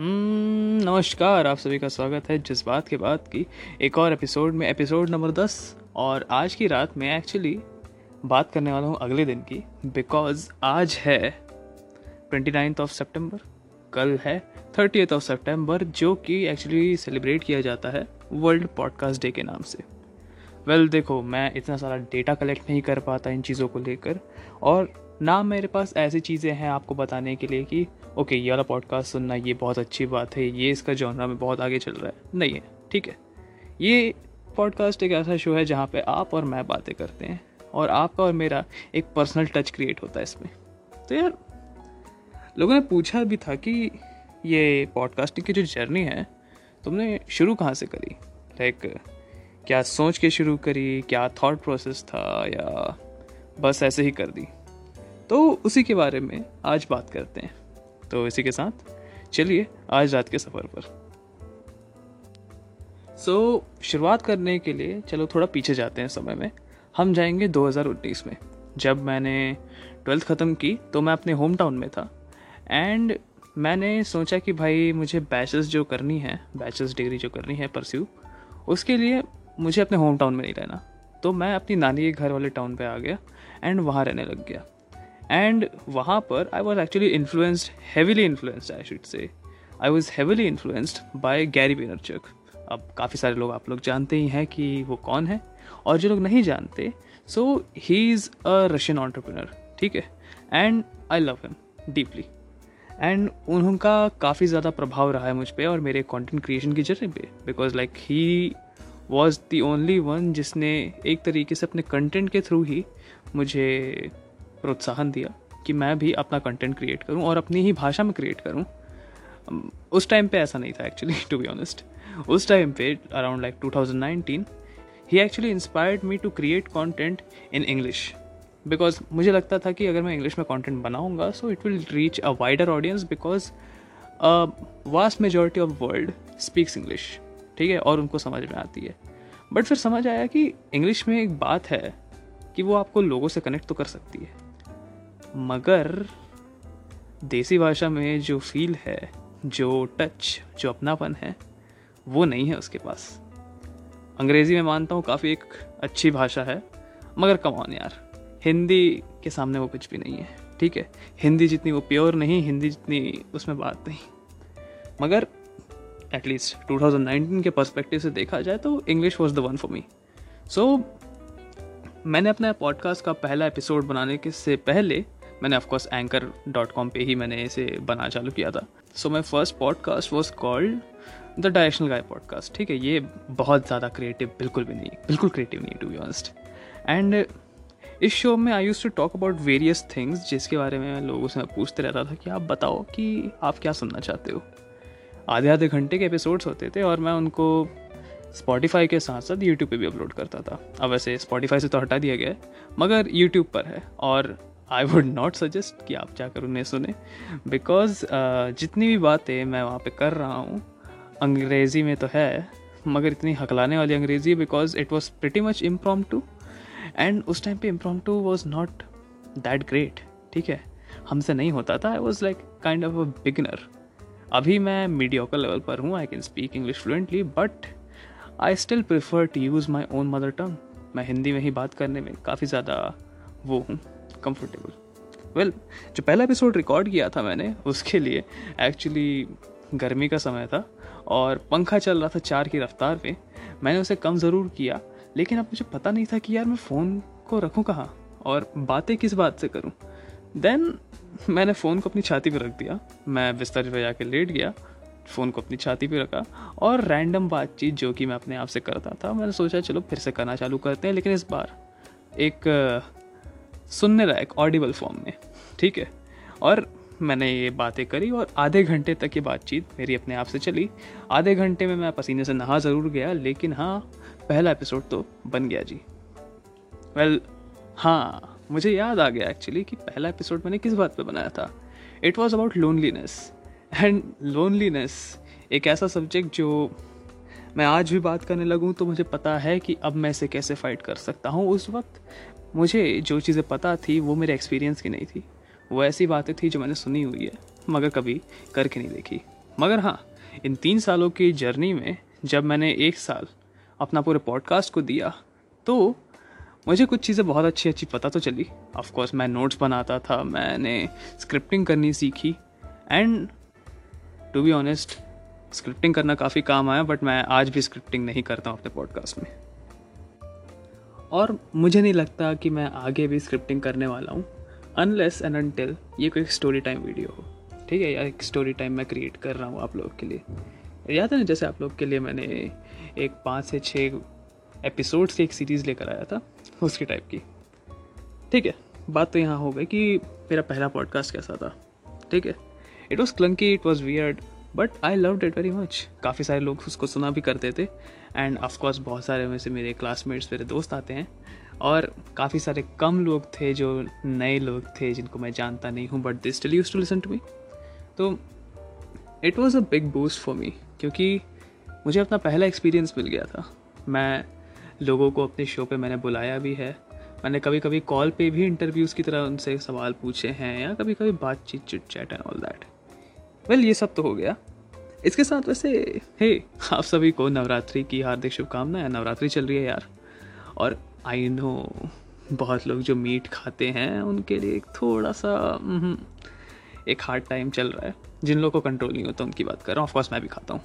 हम्म, नमस्कार आप सभी का स्वागत है जज्बात के बाद की एक और एपिसोड में एपिसोड नंबर दस। और आज की रात में एक्चुअली बात करने वाला हूँ अगले दिन की बिकॉज़ आज है ट्वेंटी नाइन्थ ऑफ़ सेप्टेम्बर कल है थर्टी ऑफ़ सेप्टेम्बर जो कि एक्चुअली सेलिब्रेट किया जाता है वर्ल्ड पॉडकास्ट डे के नाम से। वेल well, देखो मैं इतना सारा डेटा कलेक्ट नहीं कर पाता इन चीज़ों को लेकर और ना मेरे पास ऐसी चीज़ें हैं आपको बताने के लिए कि ओके, ये वाला पॉडकास्ट सुनना ये बहुत अच्छी बात है, ये इसका जॉनरा में बहुत आगे चल रहा है। नहीं है, ठीक है। ये पॉडकास्ट एक ऐसा शो है जहाँ पे आप और मैं बातें करते हैं और आपका और मेरा एक पर्सनल टच क्रिएट होता है इसमें। तो यार, लोगों ने पूछा भी था कि ये पॉडकास्टिंग की जो जर्नी है, तुमने शुरू कहाँ से करी? लाइक क्या सोच के शुरू करी? क्या थॉट प्रोसेस था? या बस ऐसे ही कर दी? तो उसी के बारे में आज बात करते हैं। तो इसी के साथ चलिए आज रात के सफ़र पर। सो so, शुरुआत करने के लिए चलो थोड़ा पीछे जाते हैं समय में। हम जाएँगे 2019 में। जब मैंने ट्वेल्थ ख़त्म की तो मैं अपने होम टाउन में था। एंड मैंने सोचा कि भाई मुझे बैचलर्स जो करनी है बैचलर्स डिग्री जो करनी है परस्यू उसके लिए मुझे अपने होम टाउन में नहीं रहना। तो मैं अपनी नानी के घर वाले टाउन पे आ गया एंड वहाँ रहने लग गया। एंड वहाँ पर I was actually influenced heavily influenced I should say I was heavily influenced by Gary Vaynerchuk अब काफ़ी सारे लोग आप लोग जानते ही हैं कि वो कौन है। और जो लोग नहीं जानते so he is a Russian entrepreneur ठीक है? And I love him deeply and उनका काफ़ी ज़्यादा प्रभाव रहा है मुझ पर और मेरे कंटेंट क्रिएशन की जर्नी पे because like he was the only one जिसने एक तरीके से अपने कंटेंट के थ्रू ही मुझे प्रोत्साहन दिया कि मैं भी अपना कंटेंट क्रिएट करूँ और अपनी ही भाषा में क्रिएट करूँ। उस टाइम पे ऐसा नहीं था एक्चुअली टू बी ऑनेस्ट उस टाइम पे around like 2019 he actually inspired me to create content in English because मुझे लगता था कि अगर मैं इंग्लिश में कंटेंट बनाऊँगा so it will reach a wider audience because vast majority of world speaks English ठीक है? और उनको समझ में आती है। बट फिर समझ आया कि इंग्लिश में एक बात है कि वो आपको लोगों से कनेक्ट तो कर सकती है। मगर देसी भाषा में जो फील है, जो टच जो अपनापन है, वो नहीं है उसके पास। अंग्रेज़ी में मानता हूँ काफ़ी एक अच्छी भाषा है, मगर कमान यार, हिंदी के सामने वो कुछ भी नहीं है, ठीक है? हिंदी जितनी वो प्योर नहीं, हिंदी जितनी उसमें बात नहीं। मगर एटलीस्ट 2019 के पर्सपेक्टिव से देखा जाए तो English was the one for me so मैंने अपना पॉडकास्ट का पहला एपिसोड बनाने के से पहले मैंने ऑफकोर्स एंकर डॉट कॉम पर ही मैंने इसे बना चालू किया था। So my first podcast was called the directional guy podcast ठीक है, ये बहुत ज़्यादा क्रिएटिव बिल्कुल भी नहीं, बिल्कुल क्रिएटिव नहीं टू बी एंड इस शो में I used to talk about various things जिसके बारे में लोगों से मैं पूछते रहता था कि आप बताओ कि आप क्या सुनना चाहते हो। आधे आधे घंटे के एपिसोड्स होते थे और मैं उनको स्पॉटिफाई के साथ साथ यूट्यूब पे भी अपलोड करता था। अब वैसे स्पॉटिफाई से तो हटा दिया गया है, मगर यूट्यूब पर है और आई वुड नॉट सजेस्ट कि आप जाकर उन्हें सुने। बिकॉज़ uh, जितनी भी बातें मैं वहाँ पे कर रहा हूँ अंग्रेज़ी में तो है मगर इतनी हकलाने वाली अंग्रेज़ी because it was pretty much impromptu and उस टाइम पे impromptu was not that great ठीक है? हमसे नहीं होता था I was like kind of a beginner अभी मैं मीडियोकल लेवल पर हूँ I can speak English fluently but I still prefer to use my own mother tongue मैं हिंदी में ही बात करने में काफ़ी ज़्यादा वो हूँ। कंफर्टेबल वेल जो पहला एपिसोड रिकॉर्ड किया था मैंने, उसके लिए एक्चुअली गर्मी का समय था और पंखा चल रहा था चार की रफ्तार पे। मैंने उसे कम ज़रूर किया, लेकिन अब मुझे पता नहीं था कि यार मैं फ़ोन को रखूँ कहाँ और बातें किस बात से करूँ। देन मैंने फ़ोन को अपनी छाती पर रख दिया। मैं बिस्तर पर जाकर लेट गया फ़ोन को अपनी छाती पे रखा और रैंडम बातचीत जो कि मैं अपने आप से करता था, मैंने सोचा चलो फिर से करना चालू करते हैं, लेकिन इस बार एक सुनने लायक ऑडिबल फॉर्म में। ठीक है? और मैंने ये बातें करी और आधे घंटे तक ये बातचीत मेरी अपने आप से चली। आधे घंटे में मैं पसीने से नहा ज़रूर गया लेकिन हाँ पहला एपिसोड तो बन गया जी। वेल well, हाँ मुझे याद आ गया एक्चुअली कि पहला एपिसोड मैंने किस बात पे बनाया था? It was about loneliness and loneliness एक ऐसा सब्जेक्ट जो मैं आज भी बात करने लगूँ तो मुझे पता है कि अब मैं इसे कैसे फाइट कर सकता हूँ उस वक्त। मुझे जो चीज़ें पता थी, वो मेरे एक्सपीरियंस की नहीं थी। वो ऐसी बातें थी जो मैंने सुनी हुई है, मगर कभी करके नहीं देखी। मगर हाँ इन तीन सालों की जर्नी में जब मैंने एक साल अपना पूरे पॉडकास्ट को दिया तो मुझे कुछ चीज़ें बहुत अच्छी अच्छी पता तो चली। ऑफ़ कोर्स मैं नोट्स बनाता था, मैंने स्क्रिप्टिंग करनी सीखी and to be honest scripting करना काफ़ी काम आया बट मैं आज भी स्क्रिप्टिंग नहीं करता हूँ अपने पॉडकास्ट में। और मुझे नहीं लगता कि मैं आगे भी स्क्रिप्टिंग करने वाला हूँ अनलेस एंड अनटिल ये कोई स्टोरी टाइम वीडियो हो। ठीक है, या एक स्टोरी टाइम मैं क्रिएट कर रहा हूँ आप लोग के लिए। याद है ना, जैसे आप लोग के लिए मैंने एक पाँच से छः एपिसोड्स की एक सीरीज़ लेकर आया था, उसकी टाइप की। ठीक है, बात तो यहाँ हो गई कि मेरा पहला पॉडकास्ट कैसा था। ठीक है it was clunky it was weird but I love it very much काफ़ी सारे लोग उसको सुना भी करते थे। एंड ऑफकोर्स बहुत सारे में से मेरे क्लासमेट्स मेरे दोस्त आते हैं। और काफ़ी सारे कम लोग थे जो नए लोग थे, जिनको मैं जानता नहीं हूँ but they still use to listen to me तो it was a big boost for me क्योंकि मुझे अपना पहला एक्सपीरियंस मिल गया था। मैं लोगों को अपने शो पे मैंने बुलाया भी है। मैंने कभी कभी कॉल पे भी इंटरव्यूज़ की तरह उनसे सवाल पूछे हैं या कभी कभी बातचीत chit chat and all that well ये सब तो हो गया। इसके साथ वैसे हे आप सभी को नवरात्रि की हार्दिक शुभकामनाएँ। नवरात्रि चल रही है यार। और आई नो बहुत लोग जो मीट खाते हैं उनके लिए एक थोड़ा सा हम्म, एक हार्ड टाइम चल रहा है। जिन लोगों को कंट्रोल नहीं होता उनकी बात कर रहा हूँ। ऑफकोर्स मैं भी खाता हूँ।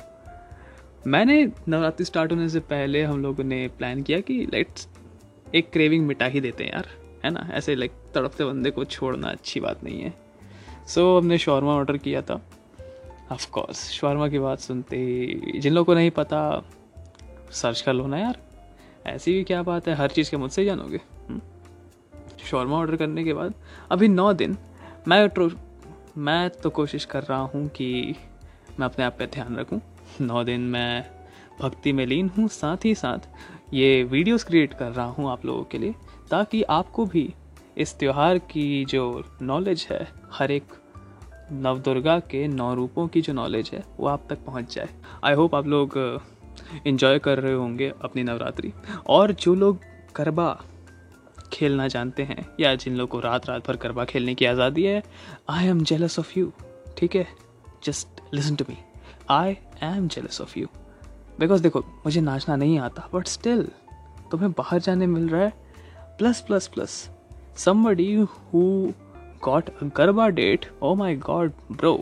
मैंने नवरात्रि स्टार्ट होने से पहले हम लोगों ने प्लान किया कि लेट्स एक क्रेविंग मिटा ही देते हैं यार। है ना? ऐसे लाइक तड़पते बंदे को छोड़ना अच्छी बात नहीं है। सो so, हमने शॉर्मा ऑर्डर किया था। ऑफ़ कोर्स शॉर्मा की बात सुनते ही जिन लोगों को नहीं पता, सर्च कर लो ना यार। ऐसी भी क्या बात है, हर चीज़ के मुझसे जानोगे। शॉर्मा हम्म? ऑर्डर करने के बाद, अभी नौ दिन, मैं मैं तो कोशिश कर रहा हूँ कि मैं अपने आप पे ध्यान रखूँ। नौ दिन मैं भक्ति में लीन हूँ, साथ ही साथ ये वीडियोस क्रिएट कर रहा हूँ आप लोगों के लिए, ताकि आपको भी इस त्यौहार की जो नॉलेज है, हर एक नवदुर्गा के नौ रूपों की जो नॉलेज है, वो आप तक पहुँच जाए। आई होप आप लोग इन्जॉय कर रहे होंगे अपनी नवरात्रि। और जो लोग गरबा खेलना जानते हैं, या जिन लोगों को रात रात भर गरबा खेलने की आज़ादी है I am jealous of you ठीक है? Just listen to me I am jealous of you because देखो, मुझे नाचना नहीं आता बट स्टिल तुम्हें बाहर जाने मिल रहा है। Plus plus plus somebody who got a Garba date oh my god bro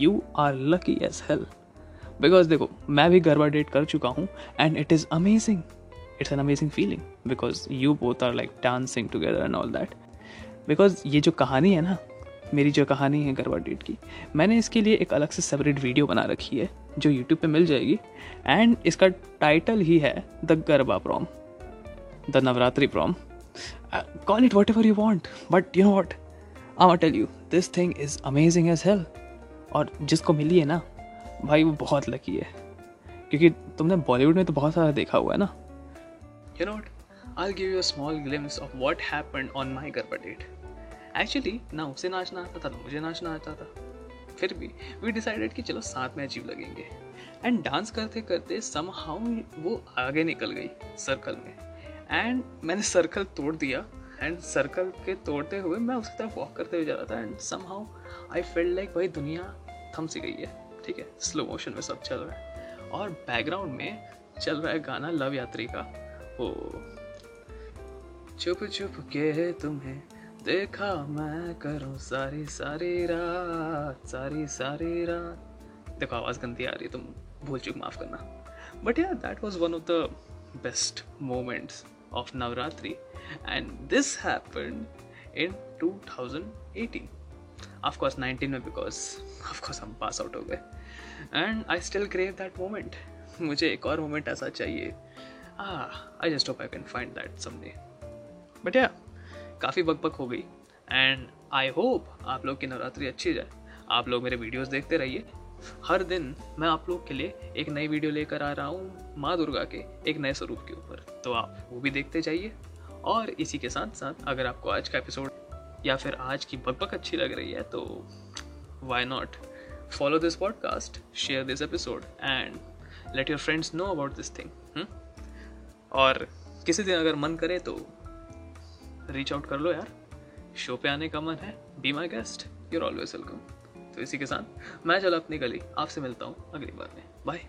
you are lucky as hell because देखो, मैं भी गरबा डेट कर चुका हूँ and it is amazing it's an amazing feeling because you both are like dancing together and all that because ये जो कहानी है ना, मेरी जो कहानी है गरबा डेट की, मैंने इसके लिए एक अलग से सेपरेट वीडियो बना रखी है, जो यूट्यूब पे मिल जाएगी एंड इसका टाइटल ही है the Garba prom the Navratri prom call it whatever you want but you know what I tell you this thing is amazing as hell और जिसको मिली है ना, भाई वो बहुत लकी है। क्योंकि तुमने बॉलीवुड में तो बहुत सारा देखा हुआ है ना। You what? I'll give you a small glimpse of what happened on my Garba date. Actually ना उसे नाचना आता था, ना मुझे नाचना आता था। फिर भी वी डिसाइडेड कि चलो साथ में अजीब लगेंगे। एंड डांस करते करते सम हाउ वो आगे निकल गई सर्कल में। एंड मैंने सर्कल तोड़ दिया एंड सर्कल के तोड़ते हुए मैं उसकी तरफ़ वॉक करते हुए जा रहा था and somehow I feel like वही दुनिया थम सी गई है, ठीक है? स्लो मोशन में सब चल रहा है। और बैकग्राउंड में चल रहा है गाना लव यात्री का। ओ चुप चुप के तुम्हें देखा मैं करूँ सारी सारी रात, सारी सारी रात। देखो, आवाज़ गंदी आ रही है, तुम भूल चुक माफ़ करना। बट यार that was one of the best moments of Navratri and this happened in 2018 of course 19 में because, of course, हम पास आउट हो गए. And I still crave that moment मुझे एक और मोमेंट ऐसा चाहिए. I just hope I can find that someday but yeah काफ़ी बकबक हो गई. एंड आई होप आप लोग की नवरात्रि अच्छी जाए. आप लोग मेरे वीडियोस देखते रहिए. हर दिन मैं आप लोग के लिए एक नई वीडियो लेकर आ रहा हूँ माँ दुर्गा के एक नए स्वरूप के ऊपर। तो आप वो भी देखते जाइए। और इसी के साथ साथ अगर आपको आज का एपिसोड या फिर आज की बकबक अच्छी लग रही है तो why not follow this podcast share this episode and let your friends know about this thing और किसी दिन अगर मन करे तो रीच आउट कर लो यार। शो पे आने का मन है। Be my guest you're always welcome तो इसी के साथ मैं चलो अपनी गली। आपसे मिलता हूँ अगली बार में। बाय